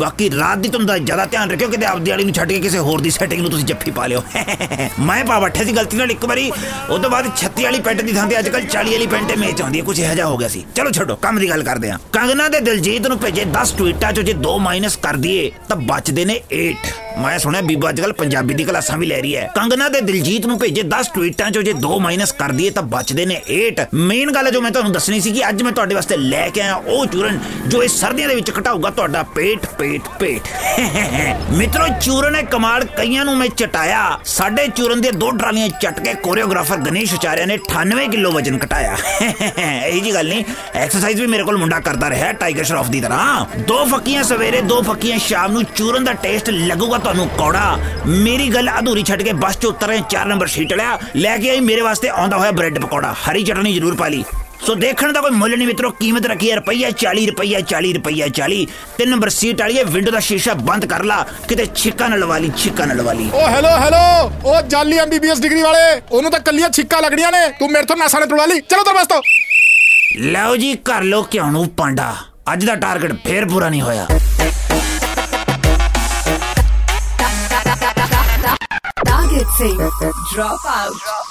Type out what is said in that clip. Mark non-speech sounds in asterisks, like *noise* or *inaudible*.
ਬਾਕੀ ਰਾਤ ਦੀ ਧੁੰਦ ਦਾ ਜ਼ਿਆਦਾ ਧਿਆਨ ਰੱਖਿਓ ਕਿਤੇ ਆਪਦੀ ਵਾਲੀ ਨੂੰ ਛੱਡ ਕੇ ਕਿਸੇ ਹੋਰ ਦੀ ਸੈਟਿੰਗ ਨੂੰ ਤੁਸੀਂ ਜੱਫੀ ਪਾ ਲਿਓ। *laughs* ਮੈਂ ਪਾ ਬੈਠੇ ਸੀ ਗਲਤੀ ਨਾਲ ਇੱਕ ਵਾਰੀ ਉਸ ਤੋਂ ਬਾਅਦ 36 ਵਾਲੀ ਪੈਂਟ ਦੀ ਥਾਂ ਤੇ ਅੱਜਕੱਲ 40 ਵਾਲੀ ਪੈਂਟ ਮੇਚ ਆਉਂਦੀ ਹੈ ਕੁਝ ਇਹੋ ਜਿਹਾ ਹੋ ਗਿਆ ਸੀ। ਚਲੋ ਛੱਡੋ, ਕੰਮ ਦੀ ਗੱਲ ਕਰਦੇ ਹਾਂ। ਕੰਗਨਾ ਦੇ ਦਿਲਜੀਤ ਨੂੰ ਭੇਜੇ 10 ਟਵੀਟਾਂ ਚੋਂ ਜੇ 2 ਮਾਈਨਸ ਕਰ ਦਈਏ, ਤਾਂ ਬਚਦੇ ਨੇ 8 ਮੈਂ ਸੁਣਿਆ ਬੀਬਾ ਅੱਜਕੱਲ ਪੰਜਾਬੀ ਦੀ ਕਲਾਸਾਂ ਵੀ ਲੈ ਰਹੀ ਹੈ। ਕੰਗਨਾ ਦੇ ਦਿਲਜੀਤ ਨੂੰ ਭੇਜੇ 10 ਟਵੀਟਾਂ ਚੋਂ ਜੇ 2 ਮਾਈਨਸ ਕਰ ਦਈਏ ਤਾਂ ਬਚਦੇ ਨੇ 8 ਮੇਨ ਗੱਲ ਜੋ ਮੈਂ ਤੁਹਾਨੂੰ ਦੱਸਣੀ ਸੀ ਕਿ ਅੱਜ ਮੈਂ ਤੁਹਾਡੇ ਵਾਸਤੇ ਲੈ ਕੇ ਆਇਆ ਉਹ ਚੂਰਨ ਜੋ ਇਸ ਸਰਦੀਆਂ ਦੇ ਵਿੱਚ ਘਟਾਊਗਾ ਤੁਹਾਡਾ ਪੇਟ ਪੇਟ ਪੇਟ। *laughs* ਮਿੱਤਰੋ, ਚੂਰਨ ਹੈ ਕਮਾਲ ਕਈਆਂ ਨੂੰ ਮੈਂ ਚਟਾਇਆ। ਸਾਡੇ ਚੂਰਨ ਦੇ ਦੋ ਟਰਾਲੀਆਂ ਚੱਟ ਕੇ ਕੋਰੀਓਗ੍ਰਾਫਰ ਗਣੇਸ਼ ਆਚਾਰਿਆ ਨੇ 98 ਕਿਲੋ ਵਜਨ ਘਟਾਇਆ। *laughs* ਇਹ ਜੀ ਗੱਲ ਨਹੀਂ ਐਕਸਰਸਾਈਜ਼ ਵੀ ਮੇਰੇ ਕੋਲ ਮੁੰਡਾ ਕਰਦਾ ਰਿਹਾ ਟਾਈਗਰ ਸ਼ਰੋਫ ਦੀ ਤਰ੍ਹਾਂ। ਦੋ ਫੱਕੀਆਂ ਸਵੇਰੇ, ਦੋ ਫੱਕੀਆਂ ਸ਼ਾਮ ਨੂੰ ਚੂਰਨ ਦਾ ਟੇਸਟ ਲੱਗੂਗਾ ਤੁਹਾਨੂੰ ਕੌੜਾ। ਮੇਰੀ ਗੱਲ ਅਧੂਰੀ ਛੱਡ ਕੇ ਬੱਸ 'ਚ ਉਤਰੇ 4 ਨੰਬਰ ਸੀਟ ਲਿਆ ਲੈ ਕੇ ਆਈ ਮੇਰੇ ਵਾਸਤੇ ਆਉਂਦਾ ਹੋਇਆ ਬ੍ਰੈਡ ਪਕੌੜਾ। ਹਰੀ ਚਟਨੀ ਜ਼ਰੂਰ ਪਾ ਲਈ। ਸੋ ਦੇਖਣ ਦਾ ਕੋਈ ਮੁੱਲ ਨਹੀਂ ਮਿੱਤਰੋ ਕੀਮਤ ਰੱਖੀ ਹੈ ਰੁਪਈਆ 40 ਰੁਪਈਆ 40 ਰੁਪਈਆ 40 ਤਿੰਨ ਨੰਬਰ ਸੀਟ ਵਾਲੀ ਹੈ ਵਿੰਡੋ ਦਾ ਸ਼ੀਸ਼ਾ ਬੰਦ ਕਰ ਲਾ ਕਿਤੇ ਛਿੱਕਾ ਨਾ ਲਵਾ ਲਈ ਛਿੱਕਾ ਨਾ ਲਵਾ ਲਈ। ਓ ਹੈਲੋ ਹੈਲੋ ਉਹ ਜਾਲੀ ਐਮਬੀਬੀਐਸ ਡਿਗਰੀ ਵਾਲੇ ਉਹਨੂੰ ਤਾਂ ਕੱਲੀਆਂ ਛਿੱਕਾ ਲੱਗਣੀਆਂ ਨੇ। ਤੂੰ ਮੇਰੇ ਤੋਂ ਨਾਸਾਂ ਨੇ ਤੁੜਵਾ ਲਈ। ਚਲੋ ਤਰ ਬਸ ਤੋਂ। ਲਓ ਜੀ ਕਰ ਲੋ ਕਿਉਂ ਨੂੰ ਪਾਂਡਾ। ਅੱਜ ਦਾ ਟਾਰਗੇਟ ਫੇਰ ਪੂਰਾ ਨਹੀਂ ਹੋਇਆ। would drop out. Drop.